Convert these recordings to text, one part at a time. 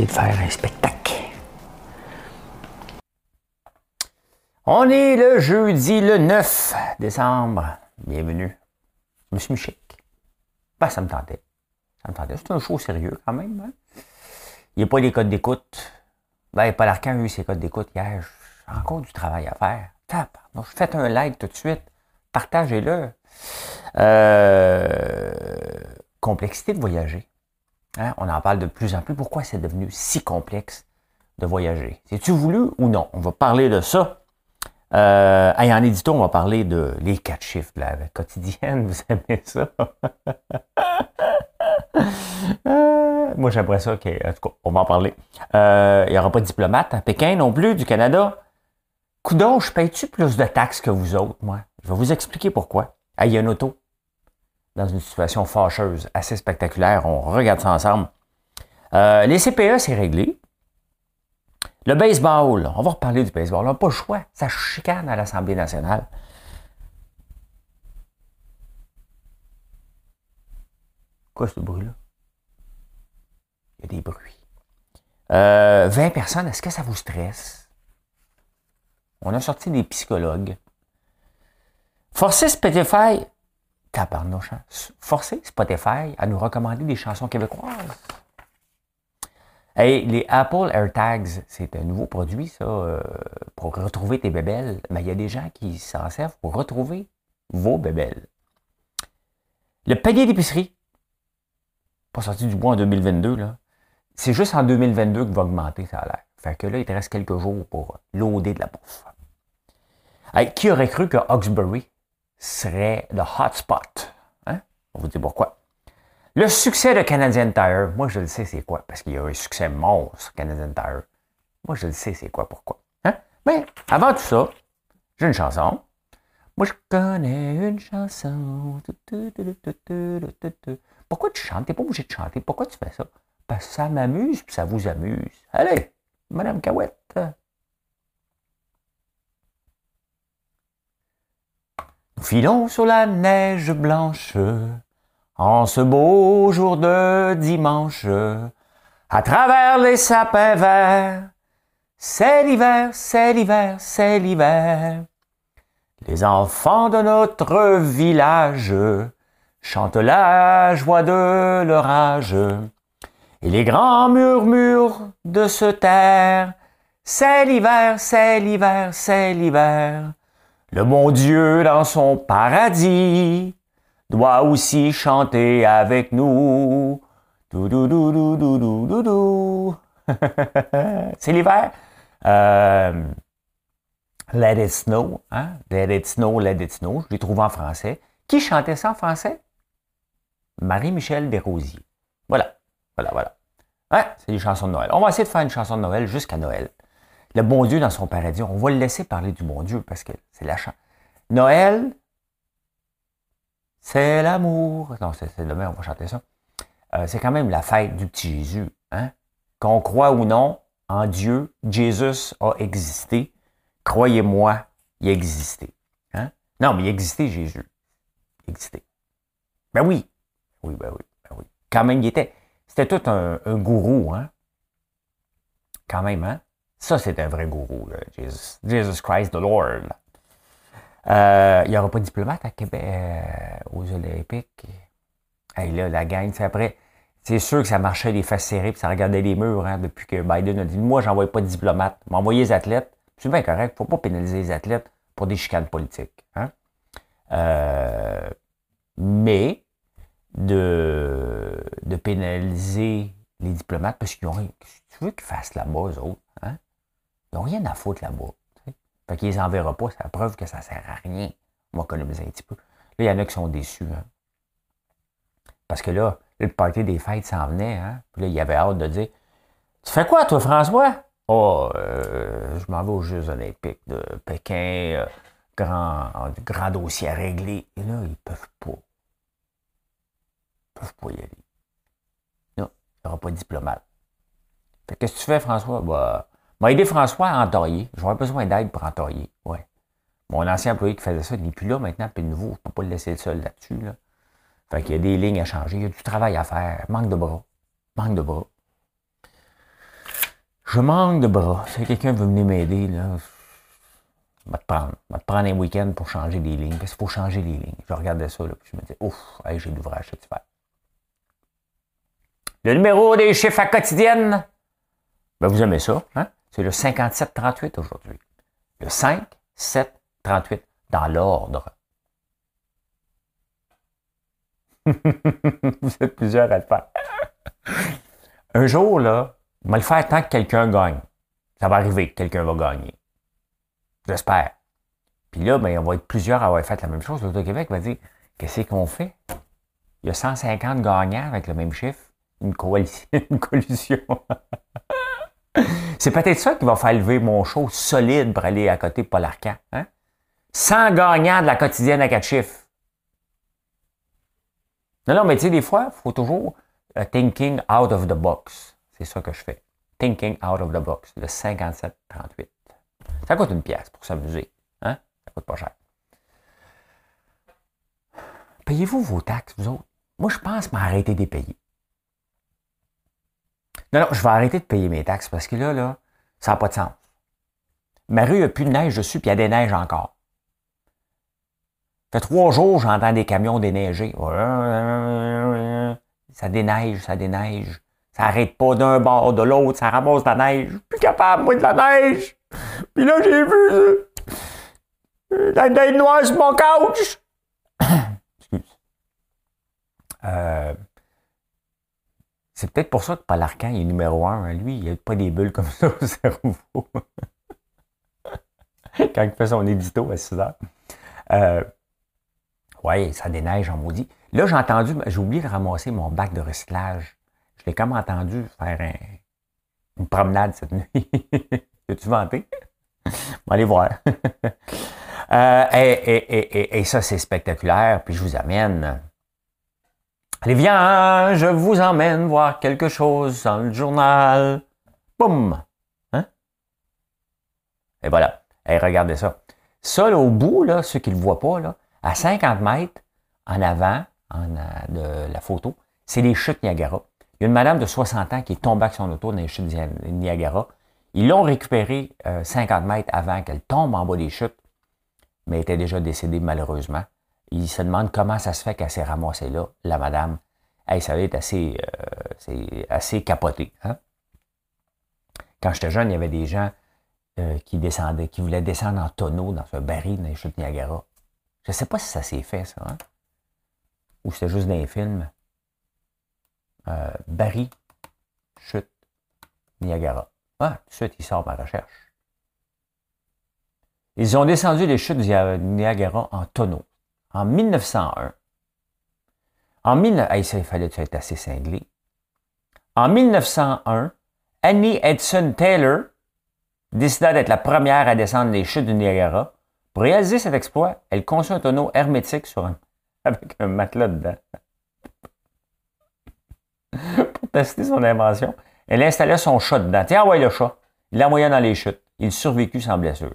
De faire un spectacle. On est le jeudi le 9 décembre. Bienvenue. Je me suis chic. Ben, ça me tentait. Ça me tentait. C'est un show sérieux quand même. Hein? Il n'y a pas les codes d'écoute. Ben, Paul a eu ses codes d'écoute hier. Encore du travail à faire. Tap. Donc, faites un like tout de suite. Partagez-le. Euh, complexité de voyager. Hein, on en parle de plus en plus. Pourquoi c'est devenu si complexe de voyager? C'est-tu voulu ou non? On va parler de ça. Euh, en édito, on va parler de les quatre chiffres de la quotidienne. Vous aimez ça? Euh, moi, j'aimerais ça. Okay. En tout cas, on va en parler. Euh, il n'y aura pas de diplomate à Pékin non plus, du Canada. Coudon, je paye-tu plus de taxes que vous autres, moi? Je vais vous expliquer pourquoi. il y a une auto dans une situation fâcheuse, assez spectaculaire. On regarde ça ensemble. Euh, les CPE, c'est réglé. Le baseball, on va reparler du baseball. On n'a pas le choix. Ça chicane à l'Assemblée nationale. Quoi ce bruit-là? Il y a des bruits. 20 euh, personnes, est-ce que ça vous stresse? On a sorti des psychologues. Forcer Spotify, tabarnouche, hein? forcer Spotify à nous recommander des chansons québécoises. Hey, les Apple AirTags, c'est un nouveau produit, ça, euh, pour retrouver tes bébelles. Mais il y a des gens qui s'en servent pour retrouver vos bébelles. Le panier d'épicerie, pas sorti du bois en 2022, là. C'est juste en 2022 qu'il va augmenter, ça a l'air. Fait que là, il te reste quelques jours pour loader de la bouffe. Qui aurait cru que Hawkesbury serait le hotspot. Hein? On vous dit pourquoi. Le succès de Canadian Tire, moi je le sais c'est quoi, parce qu'il y a un succès monstre, Canadian Tire. Moi je le sais c'est quoi, pourquoi. Hein? Mais avant tout ça, j'ai une chanson. Moi je connais une chanson. Pourquoi tu chantes? T'es pas obligé de chanter. Pourquoi tu fais ça? Parce que ça m'amuse puis ça vous amuse. Allez, Madame Cahouette. Filons sur la neige blanche, en ce beau jour de dimanche, à travers les sapins verts. C'est l'hiver, c'est l'hiver, c'est l'hiver. Les enfants de notre village chantent la joie de leur âge. Et les grands murmures de ce terre, c'est l'hiver, c'est l'hiver, c'est l'hiver. Le bon Dieu dans son paradis doit aussi chanter avec nous. C'est l'hiver. Euh, let it snow, hein? Let it snow, let it snow. Je l'ai trouvé en français. Qui chantait ça en français? Marie-Michel Desrosiers. Voilà. Voilà, voilà. Ouais, c'est des chansons de Noël. On va essayer de faire une chanson de Noël jusqu'à Noël le bon Dieu dans son paradis. On va le laisser parler du bon Dieu parce que c'est la chance. Noël, c'est l'amour. Non, c'est demain, on va chanter ça. Euh, c'est quand même la fête du petit Jésus. Hein? Qu'on croit ou non en Dieu, Jésus a existé. Croyez-moi, il a existé. Hein? Non, mais il a existé, Jésus. Il a existé. Ben oui. Oui, ben oui, ben oui. Quand même, il était. C'était tout un, un gourou, hein? Quand même, hein? Ça, c'est un vrai gourou, Jesus, Jesus, Christ the Lord. Euh, il n'y aura pas de diplomate à Québec euh, aux Olympiques. Hey, là, la gang, c'est après. C'est sûr que ça marchait les fesses serrées, puis ça regardait les murs hein, depuis que Biden a dit Moi, j'envoie pas de diplomate. M'envoyer les athlètes. C'est bien correct. faut pas pénaliser les athlètes pour des chicanes politiques. Hein? Euh, mais de, pénaliser les diplomates, parce qu'ils ont. Tu veux qu'ils fassent la bas, eux autres? Ils n'ont rien à foutre là-bas. Fait qu'ils les pas, c'est la preuve que ça ne sert à rien. On va économiser un petit peu. Là, il y en a qui sont déçus. Hein. parce que là, le party des fêtes s'en venait, hein? Puis là, il avait hâte de dire Tu fais quoi, toi, François? Oh, euh, je m'en vais aux Jeux Olympiques de Pékin, euh, grand, grand dossier à régler. Et là, ils peuvent pas. Ils peuvent pas y aller. Non, il n'y aura pas de diplomate. Fait qu'est-ce que tu fais, François? Bah, m'a aidé François à entailler. J'aurais besoin d'aide pour entailler. Ouais. Mon ancien employé qui faisait ça, il n'est plus là maintenant, puis nouveau. Je ne peux pas le laisser seul là-dessus. Là. Fait qu'il y a des lignes à changer, il y a du travail à faire. Manque de bras. Manque de bras. Je manque de bras. Si quelqu'un veut venir m'aider, là, va te prendre. Va te prendre un week-end pour changer des lignes. Parce qu'il faut changer les lignes. Je regardais ça, là, puis je me disais, ouf, j'ai de l'ouvrage à faire. Le numéro des chiffres à quotidienne, ben, vous aimez ça, hein? C'est le 5738 aujourd'hui. Le 5, 7, 38, dans l'ordre. vous êtes plusieurs à le faire. Un jour, là, on va le faire tant que quelqu'un gagne. Ça va arriver que quelqu'un va gagner. J'espère. Puis là, ben, on va être plusieurs à avoir fait la même chose. L'Auto-Québec va dire Qu'est-ce qu'on fait? Il y a 150 gagnants avec le même chiffre. Une coalition. Une collusion. C'est peut-être ça qui va faire lever mon show solide pour aller à côté de Paul Arcan. Hein? 100 gagnants de la quotidienne à quatre chiffres. Non, non, mais tu sais, des fois, il faut toujours uh, thinking out of the box. C'est ça que je fais. Thinking out of the box, le 57-38. Ça coûte une pièce pour s'amuser. Hein? Ça coûte pas cher. Payez-vous vos taxes, vous autres? Moi, je pense m'arrêter de payer. Non, non, je vais arrêter de payer mes taxes parce que là, là, ça n'a pas de sens. Ma rue, il n'y a plus de neige dessus, puis il y a des neiges encore. Ça fait trois jours, j'entends des camions déneiger. Ça déneige, ça déneige. Ça n'arrête pas d'un bord, de l'autre, ça ramasse de la neige. Je suis plus capable, moi, de la neige. Puis là, j'ai vu euh, la neige noire sur mon couch. Excuse. Euh, c'est peut-être pour ça que Paul Arcan est numéro un. Hein. Lui, il a pas des bulles comme ça au cerveau. Quand il fait son édito à 6 heures. Euh, oui, ça déneige en maudit. Là, j'ai entendu, j'ai oublié de ramasser mon bac de recyclage. Je l'ai comme entendu faire une promenade cette nuit. As-tu vanté? On aller voir. Euh, et, ça, c'est spectaculaire. Puis je vous amène. Allez, viens, je vous emmène voir quelque chose dans le journal. Boum! Hein? Et voilà. Et regardez ça. Ça, là, au bout, là, ceux qui ne le voient pas, là, à 50 mètres en avant en, de la photo, c'est les chutes Niagara. Il y a une madame de 60 ans qui est tombée avec son auto dans les chutes Niagara. Ils l'ont récupérée 50 euh, mètres avant qu'elle tombe en bas des chutes, mais elle était déjà décédée malheureusement. Il se demande comment ça se fait qu'elle s'est ramassée là, la madame. Hey, ça va être assez, assez capoté. Hein? Quand j'étais jeune, il y avait des gens euh, qui descendaient, qui voulaient descendre en tonneau dans ce baril dans les chutes Niagara. Je ne sais pas si ça s'est fait, ça. Hein? Ou c'était juste dans les films. Euh, Barry, chute, Niagara. Ah, tout de suite, il sort ma recherche. Ils ont descendu les chutes Niagara en tonneau en 1901. En 19... il fallait être assez cinglé. En 1901, Annie Edson Taylor décida d'être la première à descendre les chutes du Niagara. Pour réaliser cet exploit, elle conçut un tonneau hermétique sur un... avec un matelas dedans. pour tester son invention. Elle installait son chat dedans. Tiens, ouais, le chat. Il l'envoya dans les chutes. Il survécut sans blessure.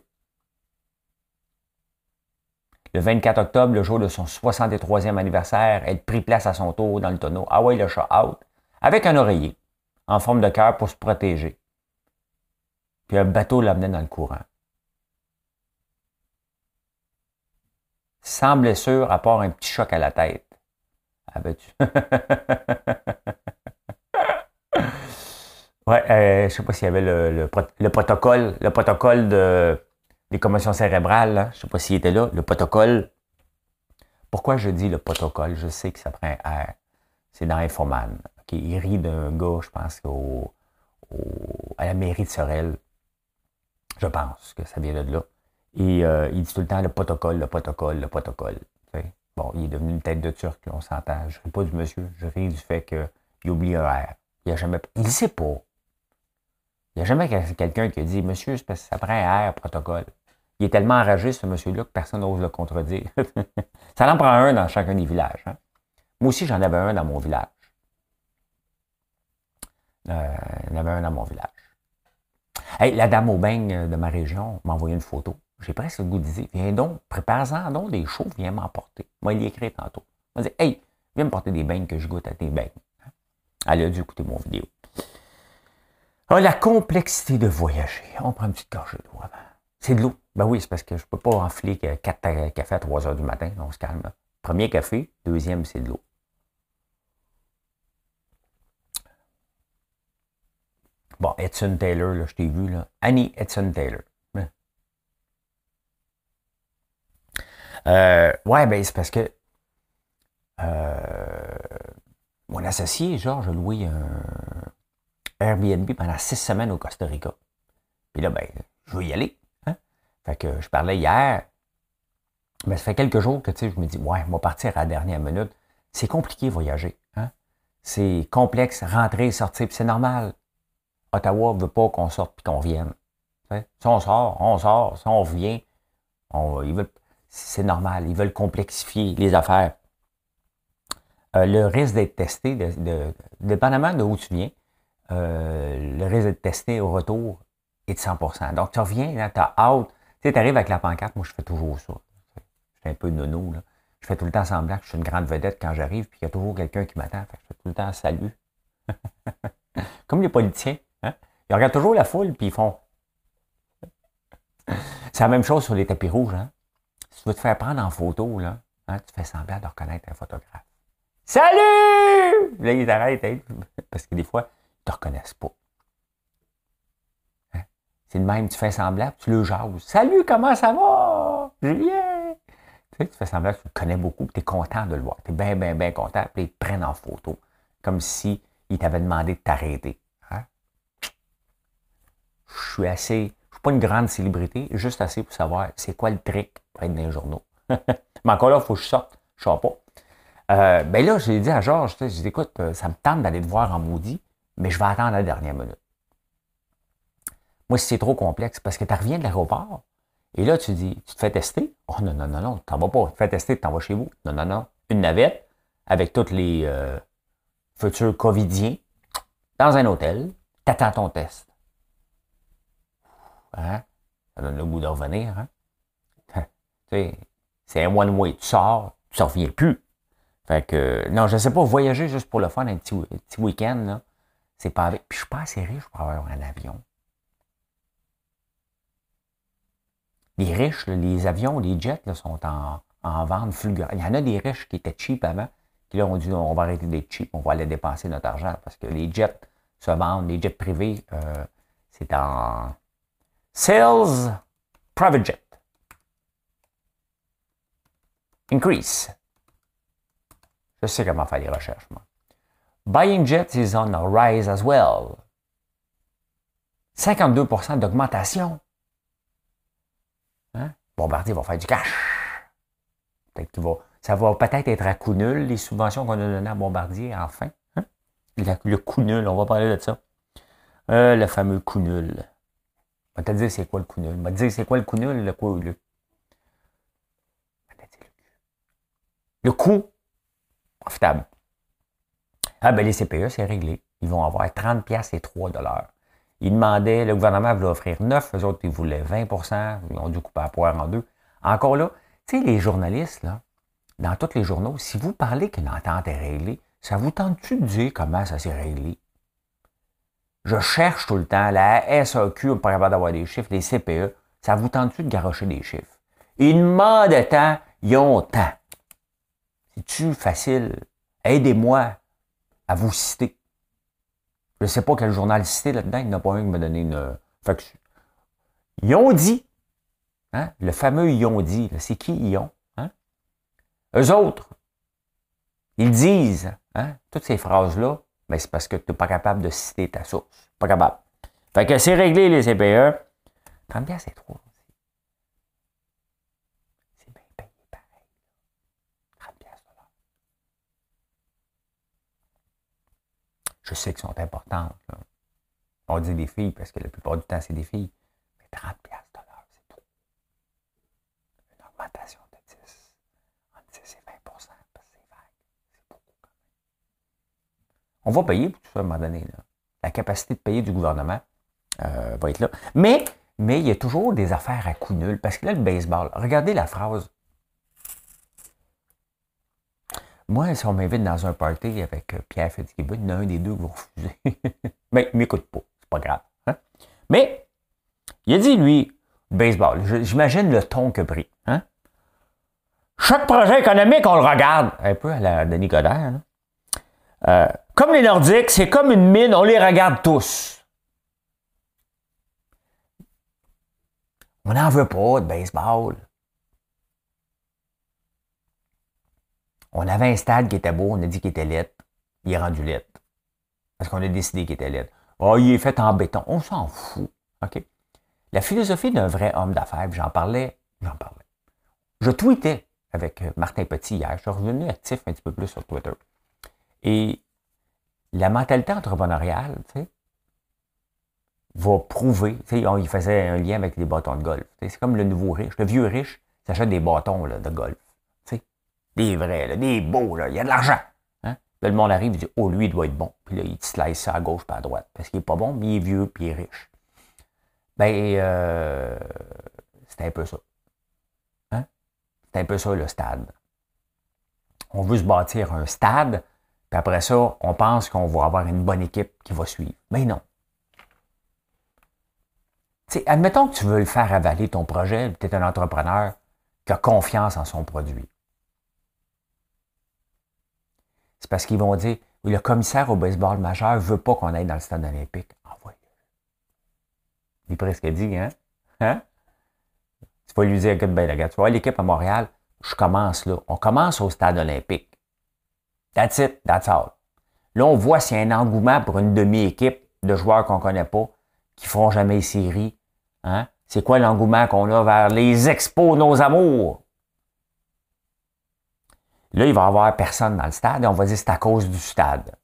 Le 24 octobre, le jour de son 63e anniversaire, elle prit place à son tour dans le tonneau. Ah ouais, le chat out. Avec un oreiller, en forme de cœur pour se protéger. Puis un bateau l'amenait dans le courant. Sans blessure, à part un petit choc à la tête. Avais-tu? Ouais, euh, je sais pas s'il y avait le protocole de, des commotions cérébrales, je sais pas s'il était là, le protocole. Pourquoi je dis le protocole? Je sais que ça prend R. C'est dans Infoman. Il rit d'un gars, je pense, à la mairie de Sorel. Je pense que ça vient de là. Et euh, il dit tout le temps le protocole, le protocole, le protocole. Bon, il est devenu une tête de turc, on s'entend. Je ris pas du monsieur, je ris du fait qu'il oublie un R. Il a jamais. Il ne sait pas. Il n'y a jamais quelqu'un qui a dit Monsieur, ça prend un R protocole. Il est tellement enragé, ce monsieur-là, que personne n'ose le contredire. ça en prend un dans chacun des villages. Hein. Moi aussi, j'en avais un dans mon village. Euh, j'en avais un dans mon village. Hey, la dame au bain de ma région m'a envoyé une photo. J'ai presque le goût de viens donc, prépare-en donc des choses, viens m'emporter. Moi, il écrit tantôt. Il m'a dit, hey, viens me porter des beignes que je goûte à tes beignes. Elle a dû écouter mon vidéo. Ah, la complexité de voyager. On prend une petite gorgée d'eau avant. C'est de l'eau. Ben oui, c'est parce que je ne peux pas enfler quatre cafés à 3 heures du matin. On se calme. Premier café, deuxième, c'est de l'eau. Bon, Edson Taylor, là, je t'ai vu, là. Annie Edson Taylor. Euh, ouais, ben c'est parce que euh, mon associé, Georges, a loué un Airbnb pendant six semaines au Costa Rica. Puis là, ben, je veux y aller. Fait que je parlais hier. Mais ça fait quelques jours que je me dis, ouais, on va partir à la dernière minute. C'est compliqué voyager. Hein? C'est complexe, rentrer, sortir, puis c'est normal. Ottawa ne veut pas qu'on sorte puis qu'on vienne. Si on sort, on sort. Si on revient, on, c'est normal. Ils veulent complexifier les affaires. Euh, le risque d'être testé, de, dépendamment de où tu viens, euh, le risque d'être testé au retour est de 100 Donc, tu reviens, tu as out. Sais, tu arrives avec la pancarte, moi, je fais toujours ça. Je fais un peu nono, là. Je fais tout le temps semblant que je suis une grande vedette quand j'arrive, puis il y a toujours quelqu'un qui m'attend. je fais tout le temps salut. Comme les politiciens. Hein? Ils regardent toujours la foule, puis ils font. C'est la même chose sur les tapis rouges. Hein? Si tu veux te faire prendre en photo, là, hein, tu fais semblant de reconnaître un photographe. Salut! Là, ils t'arrêtent, hein, parce que des fois, ils ne te reconnaissent pas. C'est le même, tu fais semblant, tu le jases. Salut, comment ça va? Julien! Tu, sais, tu fais semblant que tu le connais beaucoup, tu es content de le voir. Tu es bien, bien, bien content, puis ils te prennent en photo. Comme si t'avaient demandé de t'arrêter. Hein? Je suis assez suis pas une grande célébrité, juste assez pour savoir c'est quoi le trick pour être dans les journaux. Mais encore là, il faut que je sorte. Je sais pas. Euh, ben là, j'ai dit à Georges, je dit, écoute, euh, ça me tente d'aller te voir en maudit, mais je vais attendre la dernière minute. Moi, c'est trop complexe, parce que tu reviens de l'aéroport, et là, tu dis, tu te fais tester? Oh non, non, non, non, t'en vas pas. Tu te fais tester, t'en vas chez vous. Non, non, non. Une navette avec tous les euh, futurs covidiens dans un hôtel, t'attends ton test. Hein? Ça donne le goût de revenir. Hein? c'est un one-way. Tu sors, tu ne reviens plus. Fait que, non, je ne sais pas, voyager juste pour le fun, un petit, petit week-end, c'est pas avec. Puis je suis pas assez riche pour avoir un avion. Les riches, les avions, les jets sont en, en vente fulgurante. Il y en a des riches qui étaient cheap avant, qui là ont dit on va arrêter d'être cheap, on va aller dépenser notre argent parce que les jets se vendent, les jets privés, euh, c'est en Sales private jet. Increase. Je sais comment faire les recherches, moi. Buying jets is on a rise as well. 52 d'augmentation. Bombardier va faire du cash. Peut-être va, ça va peut-être être à coût nul, les subventions qu'on a données à Bombardier, enfin. Hein? Le, coût nul, on va parler de ça. Euh, le fameux coût nul. Je vais te dire c'est quoi le coup nul? Je vais te dire c'est quoi le coup nul, le coup. Le, le coût profitable. Ah ben les CPE, c'est réglé. Ils vont avoir 30 pièces et 3 dollars. Ils demandaient, le gouvernement voulait offrir 9, eux autres, ils voulaient 20% ils ont dû couper la poire en deux. Encore là, tu sais, les journalistes, là, dans tous les journaux, si vous parlez qu'une entente est réglée, ça vous tente-tu de dire comment ça s'est réglé? Je cherche tout le temps. La SAQ, on pas capable d'avoir des chiffres. Les CPE, ça vous tente-tu de garocher des chiffres? Ils demandent de temps, ils ont temps. C'est-tu facile? Aidez-moi à vous citer. Je ne sais pas quel journal citer là-dedans. Il n'y en a pas un qui m'a donné une faction. Ils ont dit, hein? le fameux ils ont dit, c'est qui ils ont? Hein? Eux autres, ils disent, hein? toutes ces phrases-là, mais c'est parce que tu n'es pas capable de citer ta source. Pas capable. Fait que c'est réglé les CPE. 30 bien, c'est trop. C'est bien payé pareil. 30 Je sais qu'elles sont importantes. On dit des filles parce que la plupart du temps, c'est des filles. Mais 30 piastres de l'heure, c'est tout. Une augmentation de 10, entre 10 et 20 parce que c'est vague. C'est beaucoup quand même. On va payer pour tout ça à un moment donné. La capacité de payer du gouvernement euh, va être là. Mais, mais il y a toujours des affaires à coup nul. Parce que là, le baseball, regardez la phrase. Moi, si on m'invite dans un party avec euh, Pierre Fitzgibbon, il y en a un des deux qui va refuser. Mais il m'écoute pas, c'est pas grave. Hein. Mais, il a dit, lui, baseball, j'imagine le ton que pris. Hein? Chaque projet économique, on le regarde. Un peu à la Denis Godard. Euh, comme les Nordiques, c'est comme une mine, on les regarde tous. On n'en veut pas de baseball. On avait un stade qui était beau, on a dit qu'il était lettre. Il est rendu lettre. Parce qu'on a décidé qu'il était lettre. Oh, il est fait en béton. On s'en fout. OK? La philosophie d'un vrai homme d'affaires, j'en parlais, j'en parlais. Je tweetais avec euh, Martin Petit hier. Je suis revenu actif un petit peu plus sur Twitter. Et la mentalité entrepreneuriale, tu sais, va prouver, tu sais, il faisait un lien avec les bâtons de golf. C'est comme le nouveau riche. Le vieux riche s'achète des bâtons de golf. Des vrais, des beaux, il y a de l'argent. Hein? Là, le monde arrive et dit Oh, lui, il doit être bon. Puis là, il slice ça à gauche pas à droite. Parce qu'il n'est pas bon, mais il est vieux puis il est riche. Ben, euh, c'est un peu ça. Hein? C'est un peu ça le stade. On veut se bâtir un stade, puis après ça, on pense qu'on va avoir une bonne équipe qui va suivre. Mais non. T'sais, admettons que tu veux le faire avaler ton projet, tu es un entrepreneur qui a confiance en son produit. C'est parce qu'ils vont dire le commissaire au baseball majeur ne veut pas qu'on aille dans le stade olympique. Envoie-le. Il est presque dit, hein? Hein? Tu vas lui dire, écoute, ben, gars, tu vois, l'équipe à Montréal, je commence là. On commence au stade olympique. That's it, that's all. Là, on voit s'il y a un engouement pour une demi-équipe de joueurs qu'on ne connaît pas, qui ne feront jamais série. Hein? C'est quoi l'engouement qu'on a vers les expos, nos amours? Là, il va y avoir personne dans le stade et on va dire c'est à cause du stade.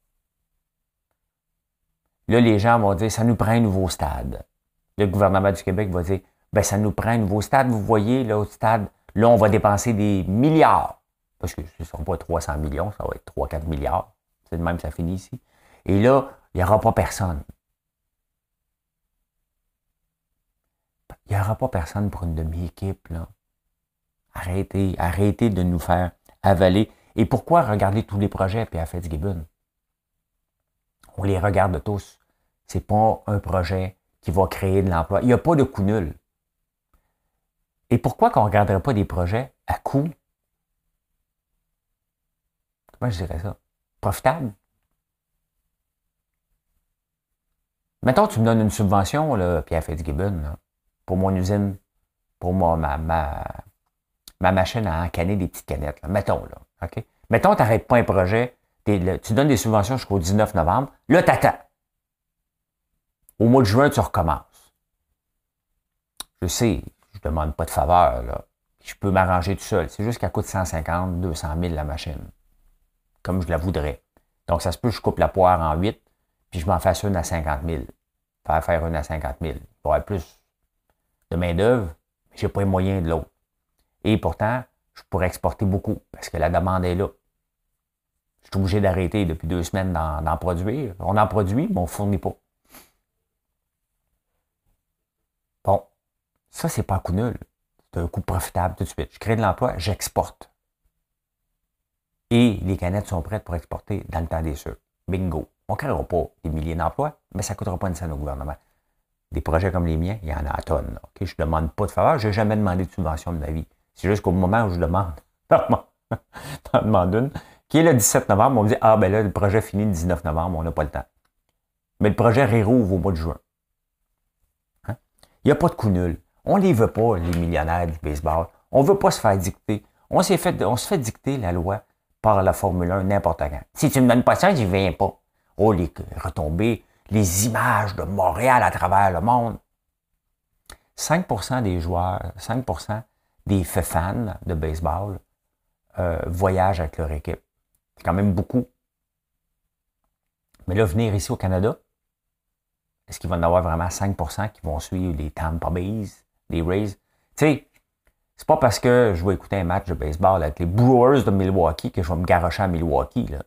Là, les gens vont dire ça nous prend un nouveau stade. Le gouvernement du Québec va dire ben, ça nous prend un nouveau stade. Vous voyez, là, au stade, là, on va dépenser des milliards. Parce que ce ne sera pas 300 millions, ça va être 3-4 milliards. C'est de même ça finit ici. Et là, il n'y aura pas personne. Il n'y aura pas personne pour une demi-équipe, là. Arrêtez, arrêtez de nous faire avaler. Et pourquoi regarder tous les projets puis à Fitzgibbon? On les regarde tous. C'est pas un projet qui va créer de l'emploi. Il n'y a pas de coût nul. Et pourquoi qu'on ne regarderait pas des projets à coût, comment je dirais ça, profitable? Mettons, tu me donnes une subvention, là, Pierre Fitzgibbon, pour mon usine, pour moi, ma, ma machine à encanner des petites canettes. Mettons, là. OK? Mettons, tu n'arrêtes pas un projet, tu donnes des subventions jusqu'au 19 novembre, là, tu attends. Au mois de juin, tu recommences. Je sais, je ne demande pas de faveur, là. Je peux m'arranger tout seul. C'est juste qu'elle coûte 150, 200 000 la machine. Comme je la voudrais. Donc, ça se peut que je coupe la poire en 8, puis je m'en fasse une à 50 000. Faire faire une à 50 000. Il y avoir plus de main-d'œuvre, mais je n'ai pas les moyens de l'autre. Et pourtant, je pourrais exporter beaucoup parce que la demande est là. Je suis obligé d'arrêter depuis deux semaines d'en produire. On en produit, mais on ne fournit pas. Bon, ça, c'est pas un coup nul. C'est un coup profitable tout de suite. Je crée de l'emploi, j'exporte. Et les canettes sont prêtes pour exporter dans le temps des cieux. Bingo. On ne créera pas des milliers d'emplois, mais ça ne coûtera pas une scène au gouvernement. Des projets comme les miens, il y en a à tonnes. Je ne demande pas de faveur, je n'ai jamais demandé de subvention de ma vie. C'est juste qu'au moment où je demande, t'en demande une, qui est le 17 novembre, on me dit Ah, ben là, le projet finit le 19 novembre, on n'a pas le temps. Mais le projet réouvre au mois de juin. Hein? Il n'y a pas de coup nul. On ne les veut pas, les millionnaires du baseball. On ne veut pas se faire dicter. On, fait, se fait dicter la loi par la Formule 1 n'importe quand. Si tu ne me donnes pas ça, je ne viens pas. Oh, les retombées, les images de Montréal à travers le monde. 5% des joueurs, 5 des fans de baseball euh, voyagent avec leur équipe. C'est quand même beaucoup. Mais là, venir ici au Canada, est-ce qu'il va y en avoir vraiment 5% qui vont suivre les Tampa Bays, les Rays? Tu sais, c'est pas parce que je vais écouter un match de baseball avec les Brewers de Milwaukee que je vais me garocher à Milwaukee. Là.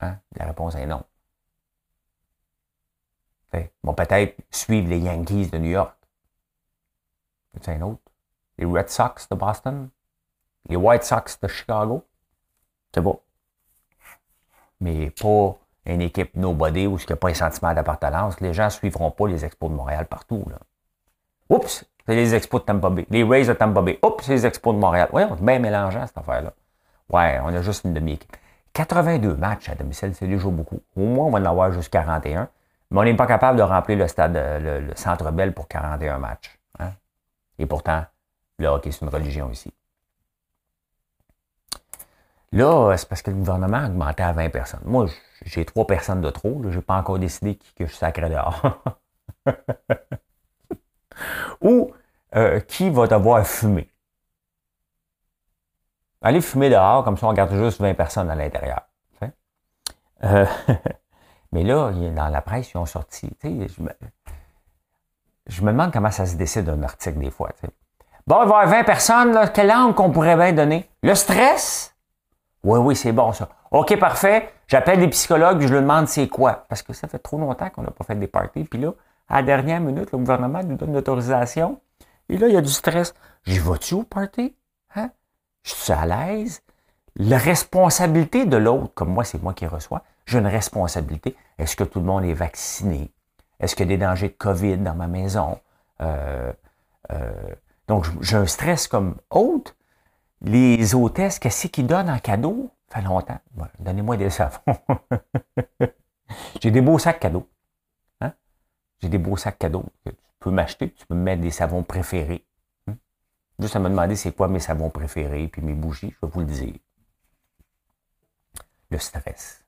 Hein? La réponse est non. Vont peut-être suivre les Yankees de New York. C'est un autre? Les Red Sox de Boston? Les White Sox de Chicago? C'est beau. Mais pas une équipe nobody où il n'y a pas un sentiment d'appartenance. Les gens ne suivront pas les expos de Montréal partout. Là. Oups! C'est les expos de Tampa Bay. Les Rays de Tampa Bay. Oups, c'est les expos de Montréal. Oui, on est bien mélangeant, cette affaire-là. Ouais, on a juste une demi-équipe. 82 matchs à domicile, c'est déjà beaucoup. Au moins, on va en avoir juste 41. Mais on n'est pas capable de remplir le stade, le, centre Bell pour 41 matchs. Hein. Et pourtant, le hockey, c'est une religion ici. Là, c'est parce que le gouvernement a augmenté à 20 personnes. Moi, j'ai trois personnes de trop. Je n'ai pas encore décidé que je sacré dehors. Ou euh, qui va devoir fumer. Allez fumer dehors, comme ça on garde juste 20 personnes à l'intérieur. Euh, mais là, dans la presse, ils ont sorti. Je me, je me demande comment ça se décide d'un article des fois. Bon, il va y avoir 20 personnes, là, quelle langue qu'on pourrait bien donner? Le stress? Oui, oui, c'est bon ça. OK, parfait. J'appelle des psychologues, je leur demande c'est quoi? Parce que ça fait trop longtemps qu'on n'a pas fait des parties. Puis là, à la dernière minute, le gouvernement nous donne l'autorisation. Et là, il y a du stress. J'y vas-tu au party? Hein? Je suis à l'aise. La responsabilité de l'autre, comme moi, c'est moi qui reçois, j'ai une responsabilité. Est-ce que tout le monde est vacciné? Est-ce qu'il y a des dangers de COVID dans ma maison? Euh, euh, donc, j'ai un stress comme autre. Les hôtesses, qu'est-ce qu'ils donnent en cadeau? Ça fait longtemps. Donnez-moi des savons. j'ai des beaux sacs cadeaux. Hein? J'ai des beaux sacs cadeaux que tu peux m'acheter. Tu peux me mettre des savons préférés. Hein? Juste à me demander c'est quoi mes savons préférés, puis mes bougies, je vais vous le dire. Le stress.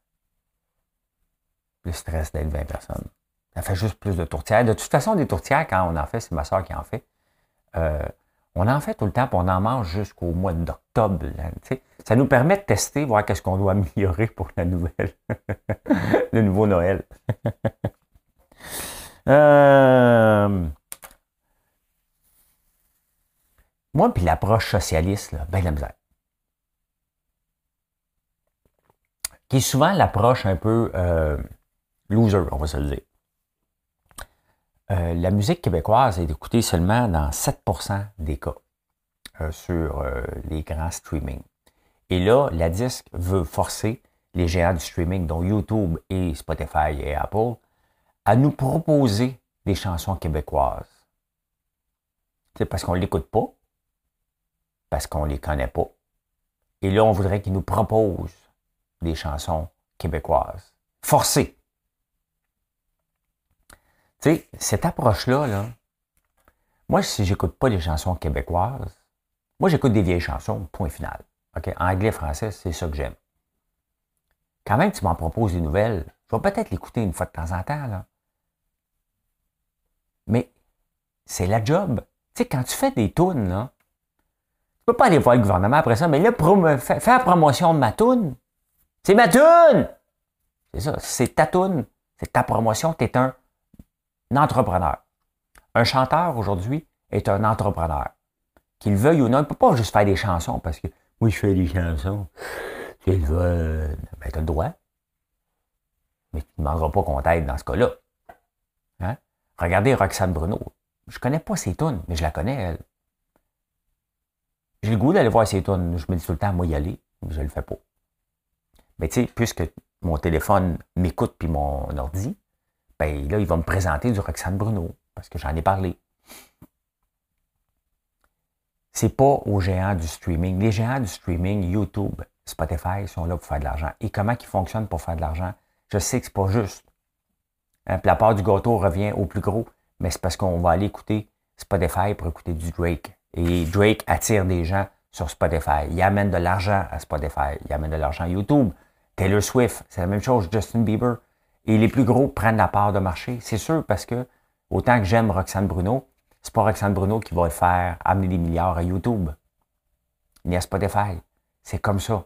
Le stress d'être 20 personnes. Ça fait juste plus de tourtières. De toute façon, des tourtières, quand on en fait, c'est ma soeur qui en fait. Euh, on en fait tout le temps, on en mange jusqu'au mois d'octobre. Ça nous permet de tester, voir qu'est-ce qu'on doit améliorer pour la nouvelle, le nouveau Noël. euh... Moi, puis l'approche socialiste, là, ben la misère. Qui est souvent l'approche un peu euh, loser, on va se le dire. Euh, la musique québécoise est écoutée seulement dans 7% des cas euh, sur euh, les grands streaming. Et là, la disque veut forcer les géants du streaming, dont YouTube et Spotify et Apple, à nous proposer des chansons québécoises. C'est parce qu'on ne l'écoute pas, parce qu'on ne les connaît pas. Et là, on voudrait qu'ils nous proposent des chansons québécoises. Forcées. Tu sais, cette approche-là, là, moi, si j'écoute pas des chansons québécoises, moi, j'écoute des vieilles chansons, point final. OK? Anglais, français, c'est ça que j'aime. Quand même, tu m'en proposes des nouvelles, je vais peut-être l'écouter une fois de temps en temps, là. Mais c'est la job. Tu sais, quand tu fais des tunes, là, tu peux pas aller voir le gouvernement après ça, mais là, faire la promotion de ma toune, c'est ma toune! C'est ça, c'est ta toune, c'est ta promotion, tu es un entrepreneur. Un chanteur aujourd'hui est un entrepreneur. Qu'il veuille ou non, il ne peut pas juste faire des chansons parce que moi je fais des chansons. Tu veux, ben, tu as le droit. Mais tu ne demanderas pas qu'on t'aide dans ce cas-là. Hein? Regardez Roxane Bruno. Je connais pas ses tunes, mais je la connais, elle. J'ai le goût d'aller voir ses tunes. Je me dis tout le temps, moi y aller, mais je ne le fais pas. Mais tu sais, puisque mon téléphone m'écoute puis mon ordi, ben là, il va me présenter du Roxane Bruno, parce que j'en ai parlé. C'est pas aux géants du streaming. Les géants du streaming, YouTube, Spotify, sont là pour faire de l'argent. Et comment ils fonctionnent pour faire de l'argent? Je sais que c'est pas juste. Hein, la part du gâteau revient au plus gros, mais c'est parce qu'on va aller écouter Spotify pour écouter du Drake. Et Drake attire des gens sur Spotify. Il amène de l'argent à Spotify. Il amène de l'argent à YouTube. Taylor Swift, c'est la même chose. Justin Bieber, et les plus gros prennent la part de marché. C'est sûr parce que autant que j'aime Roxane Bruno, c'est pas Roxane Bruno qui va le faire amener des milliards à YouTube, ni à Spotify. C'est comme ça.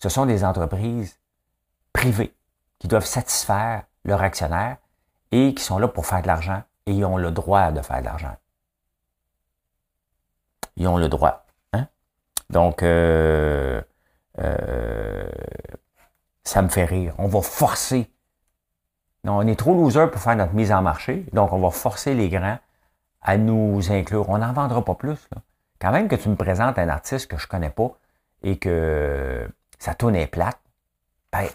Ce sont des entreprises privées qui doivent satisfaire leurs actionnaires et qui sont là pour faire de l'argent et ils ont le droit de faire de l'argent. Ils ont le droit. Hein? Donc, euh, euh, ça me fait rire. On va forcer. On est trop loser pour faire notre mise en marché, donc on va forcer les grands à nous inclure. On n'en vendra pas plus. Quand même que tu me présentes un artiste que je connais pas et que ça tourne est plate, ben,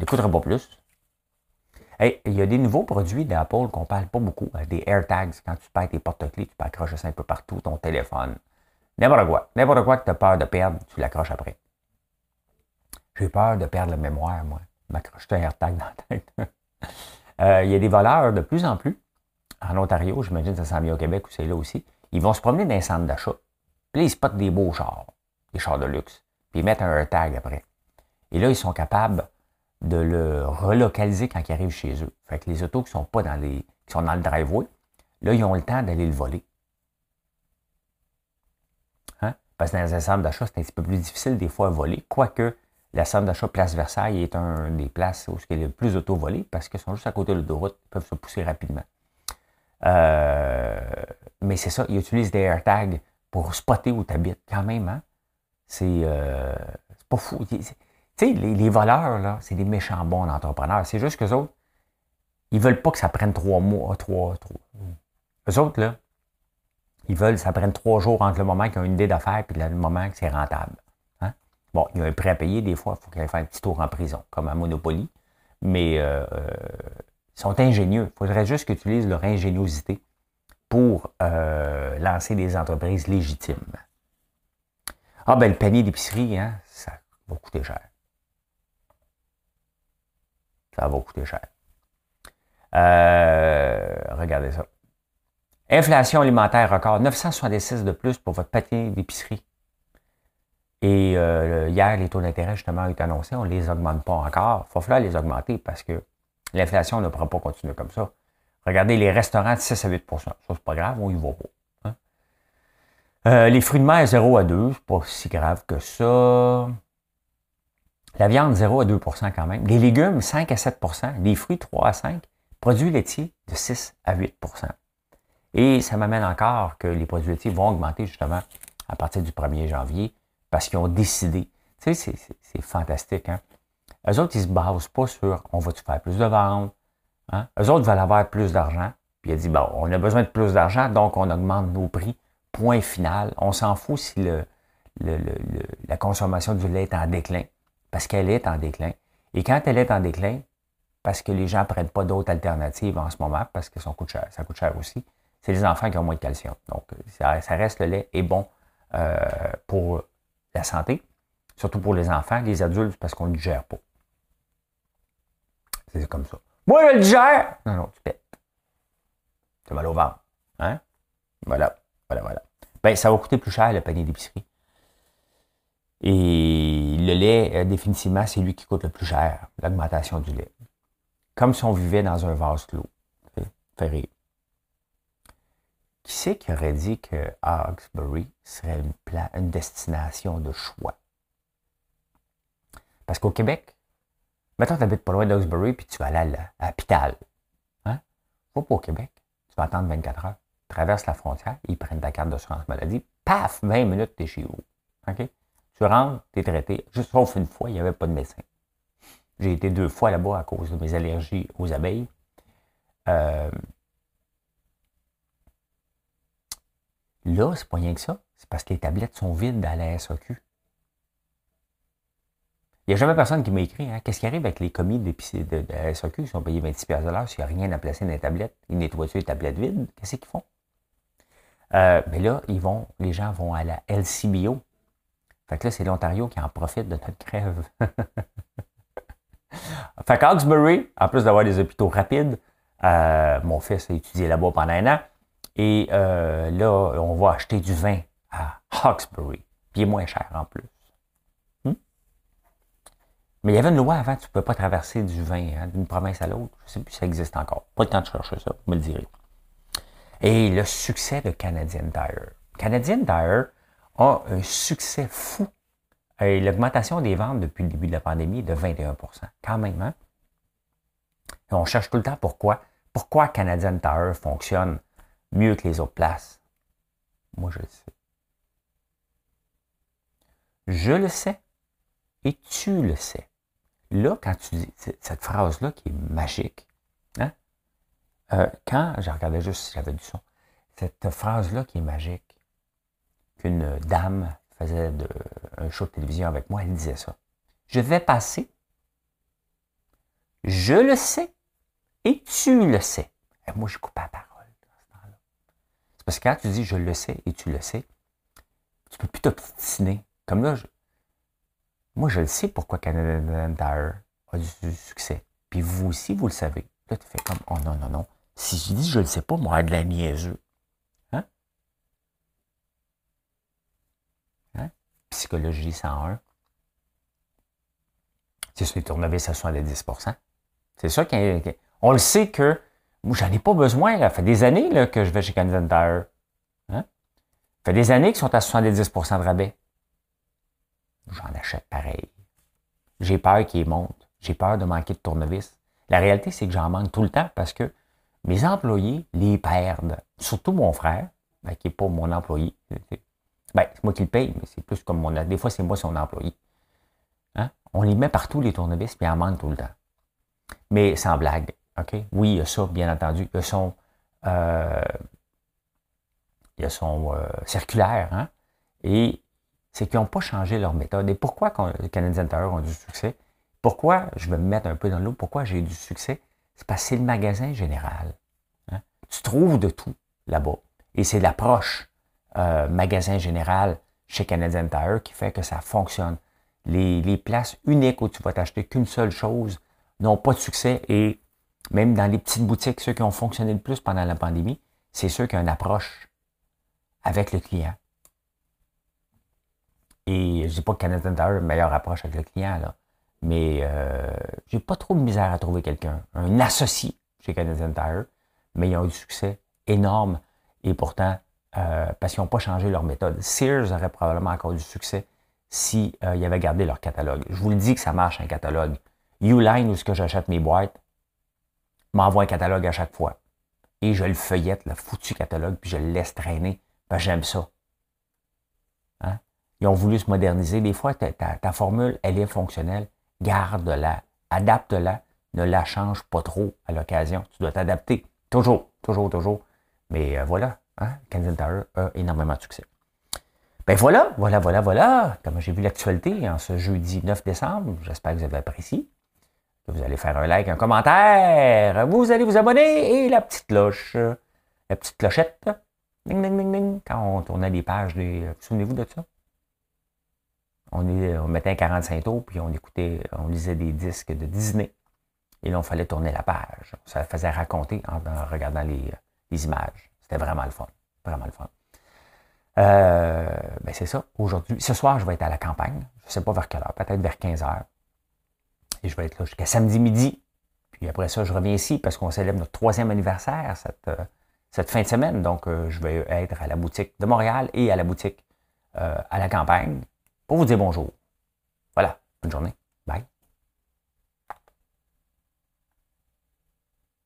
n'écouterai pas plus. Hey, il y a des nouveaux produits d'Apple qu'on parle pas beaucoup. Hein, des AirTags. Quand tu perds tes porte-clés, tu peux accrocher ça un peu partout, ton téléphone. N'importe quoi. N'importe quoi que tu as peur de perdre, tu l'accroches après. J'ai peur de perdre la mémoire, moi. M'accrocher un AirTag dans la tête. Euh, il y a des voleurs de plus en plus. En Ontario, j'imagine que ça s'en vient au Québec ou c'est là aussi. Ils vont se promener dans les centres d'achat. Puis là, ils spotent des beaux chars, des chars de luxe. Puis ils mettent un AirTag après. Et là, ils sont capables de le relocaliser quand ils arrivent chez eux. Fait que les autos qui sont pas dans les. qui sont dans le driveway, là, ils ont le temps d'aller le voler. Hein? Parce que dans un centre d'achat, c'est un petit peu plus difficile des fois à voler, quoique la centre d'achat Place Versailles est un des places où il y a le plus d'auto volés parce qu'ils sont juste à côté de l'autoroute, ils peuvent se pousser rapidement. Euh, mais c'est ça, ils utilisent des AirTags pour spotter où tu habites quand même. Hein? C'est euh, pas fou. Tu sais, les, voleurs, là, c'est des méchants bons entrepreneurs. C'est juste qu'eux autres, ils veulent pas que ça prenne trois mois, trois, trois. Eux autres, là, ils veulent que ça prenne trois jours entre le moment qu'ils ont une idée d'affaires et le moment que c'est rentable. Bon, il y a un prêt à payer des fois, il faut qu'ils fassent un petit tour en prison, comme à Monopoly. Mais euh, ils sont ingénieux. Il faudrait juste qu'ils utilisent leur ingéniosité pour euh, lancer des entreprises légitimes. Ah ben le panier d'épicerie, hein, ça va coûter cher. Ça va coûter cher. Euh, regardez ça. Inflation alimentaire record, 966 de plus pour votre panier d'épicerie. Et euh, hier, les taux d'intérêt, justement, ont été annoncés. On ne les augmente pas encore. Il va falloir les augmenter parce que l'inflation ne pourra pas continuer comme ça. Regardez les restaurants de 6 à 8% Ça, c'est pas grave, on y va pas. Hein. Euh, les fruits de mer, 0 à 2, c'est pas si grave que ça. La viande, 0 à 2% quand même. Les légumes, 5 à 7% Les fruits, 3 à 5 Produits laitiers, de 6 à 8% Et ça m'amène encore que les produits laitiers vont augmenter justement à partir du 1er janvier parce qu'ils ont décidé. Tu sais, c'est fantastique. Hein? Eux autres, ils se basent pas sur on va-tu faire plus de ventes. Hein? Eux autres veulent avoir plus d'argent. Puis il a dit, bon, on a besoin de plus d'argent, donc on augmente nos prix. Point final. On s'en fout si le, la consommation du lait est en déclin parce qu'elle est en déclin. Et quand elle est en déclin, parce que les gens ne prennent pas d'autres alternatives en ce moment, parce que ça coûte cher, ça coûte cher aussi, c'est les enfants qui ont moins de calcium. Donc, ça, reste le lait est bon euh, pour la santé, surtout pour les enfants, les adultes, parce qu'on ne le digère pas. C'est comme ça. Moi, je le digère! Non, non, tu pètes. Tu mal au ventre. Hein? Voilà, voilà, voilà. Ben, ça va coûter plus cher le panier d'épicerie. Et le lait, euh, définitivement, c'est lui qui coûte le plus cher, l'augmentation du lait. Comme si on vivait dans un vase clos. Fait rire. Qui c'est qui aurait dit que Hawkesbury serait une, destination de choix? Parce qu'au Québec, maintenant tu n'habites pas loin d'Hawkesbury puis tu vas aller à l'hôpital. Hein? Faut pas au Québec. Tu vas attendre 24 heures. Traverse la frontière, ils prennent ta carte d'assurance maladie. Paf, 20 minutes, tu es chez vous. OK? Tu rentres, tu es traité. Juste sauf une fois, il n'y avait pas de médecin. J'ai été deux fois là-bas à cause de mes allergies aux abeilles. Euh, là, c'est pas rien que ça. C'est parce que les tablettes sont vides à la SAQ. Il n'y a jamais personne qui m'a écrit hein, qu'est-ce qui arrive avec les commis de, la SAQ qui sont payés 26 de l'heure s'il n'y a rien à placer dans les tablettes. Ils nettoient les tablettes vides. Qu'est-ce qu'ils font? Euh, mais là, ils vont, les gens vont à la LCBO, fait que là, c'est l'Ontario qui en profite de notre grève. fait qu'Hawkesbury, en plus d'avoir des hôpitaux rapides, euh, mon fils a étudié là-bas pendant un an. Et euh, là, on va acheter du vin à Hawkesbury. Puis il est moins cher en plus. Hmm? Mais il y avait une loi avant, tu ne peux pas traverser du vin hein, d'une province à l'autre. Je ne sais plus si ça existe encore. Pas le temps de chercher ça, vous me le direz. Et le succès de Canadian Tire. Canadian Tire, a un succès fou. L'augmentation des ventes depuis le début de la pandémie est de 21% Quand même, hein? On cherche tout le temps pourquoi. Pourquoi Canadian Tower fonctionne mieux que les autres places? Moi, je le sais. Je le sais et tu le sais. Là, quand tu dis cette phrase-là qui est magique, hein? Euh, quand, je regardais juste si j'avais du son, cette phrase-là qui est magique, qu'une dame faisait un show de télévision avec moi, elle disait ça. Je vais passer. Je le sais. Et tu le sais. Et moi, je coupe la parole parce que quand tu dis je le sais et tu le sais, tu peux plus t'obstiner. Comme là, moi, je le sais pourquoi Canadian Tire a du succès. Puis vous aussi, vous le savez. Là, tu fais comme, oh non, non, non. Si je dis je le sais pas, moi, de la niaiseux. Hein? Hein? Psychologie 101. C'est sur les tournevis à 70% C'est ça qu'on le sait que j'en ai pas besoin. Là. Ça fait des années là, que je vais chez Canadian Tire. Hein? Ça fait des années qu'ils sont à 70% de rabais. J'en achète pareil. J'ai peur qu'ils montent. J'ai peur de manquer de tournevis. La réalité, c'est que j'en manque tout le temps parce que mes employés les perdent. Surtout mon frère, ben, qui n'est pas mon employé. Ben, c'est moi qui le paye, mais c'est plus comme mon. Des fois, c'est moi son employé. Hein? On les met partout, les tournevis, puis en manquent tout le temps. Mais sans blague. Oui, il y a ça, bien entendu. Il y a. Euh, euh, hein? Et c'est qu'ils n'ont pas changé leur méthode. Et pourquoi les Canadiens Tire ont du succès? Pourquoi, je vais me mettre un peu dans l'eau, pourquoi j'ai du succès? C'est parce que c'est le magasin général. Hein? Tu trouves de tout là-bas. Et c'est l'approche euh, magasin général chez Canadian Tire qui fait que ça fonctionne. Les, places uniques où tu vas t'acheter qu'une seule chose n'ont pas de succès et même dans les petites boutiques, ceux qui ont fonctionné le plus pendant la pandémie, c'est ceux qui ont une approche avec le client. Et je dis pas que Canadian Tire a une meilleure approche avec le client, là. Mais euh, j'ai pas trop de misère à trouver quelqu'un, un associé chez Canadian Tire, mais ils ont eu du succès énorme. Et pourtant, euh, parce qu'ils n'ont pas changé leur méthode. Sears aurait probablement encore du succès s'ils si, euh, avaient gardé leur catalogue. Je vous le dis que ça marche un catalogue. Uline, où ce que j'achète mes boîtes, m'envoie un catalogue à chaque fois. Et je le feuillette, le foutu catalogue, puis je le laisse traîner. J'aime ça. Hein? Ils ont voulu se moderniser. Des fois, ta, formule, elle est fonctionnelle. Garde-la, adapte-la, ne la change pas trop à l'occasion. Tu dois t'adapter. Toujours, toujours, toujours. Mais euh, voilà, hein? Tire a énormément de succès. Ben voilà, voilà, voilà, voilà. Comme j'ai vu l'actualité en ce jeudi 9 décembre, j'espère que vous avez apprécié. Vous allez faire un like, un commentaire, vous allez vous abonner et la petite cloche, la petite clochette. Ding, ding, ding, ding. Quand on tournait les pages des. Vous souvenez-vous de ça? On, on mettait un 45 tours, puis on écoutait, on lisait des disques de Disney. Et là, on fallait tourner la page. Ça faisait raconter en, regardant les, images. C'était vraiment le fun. Vraiment le fun. Euh, ben c'est ça, aujourd'hui. Ce soir, je vais être à la campagne. Je ne sais pas vers quelle heure, peut-être vers 15 heures. Et je vais être là jusqu'à samedi midi. Puis après ça, je reviens ici parce qu'on célèbre notre troisième anniversaire cette, euh, fin de semaine. Donc, euh, je vais être à la boutique de Montréal et à la boutique à la campagne pour vous dire bonjour. Voilà. Bonne journée. Bye.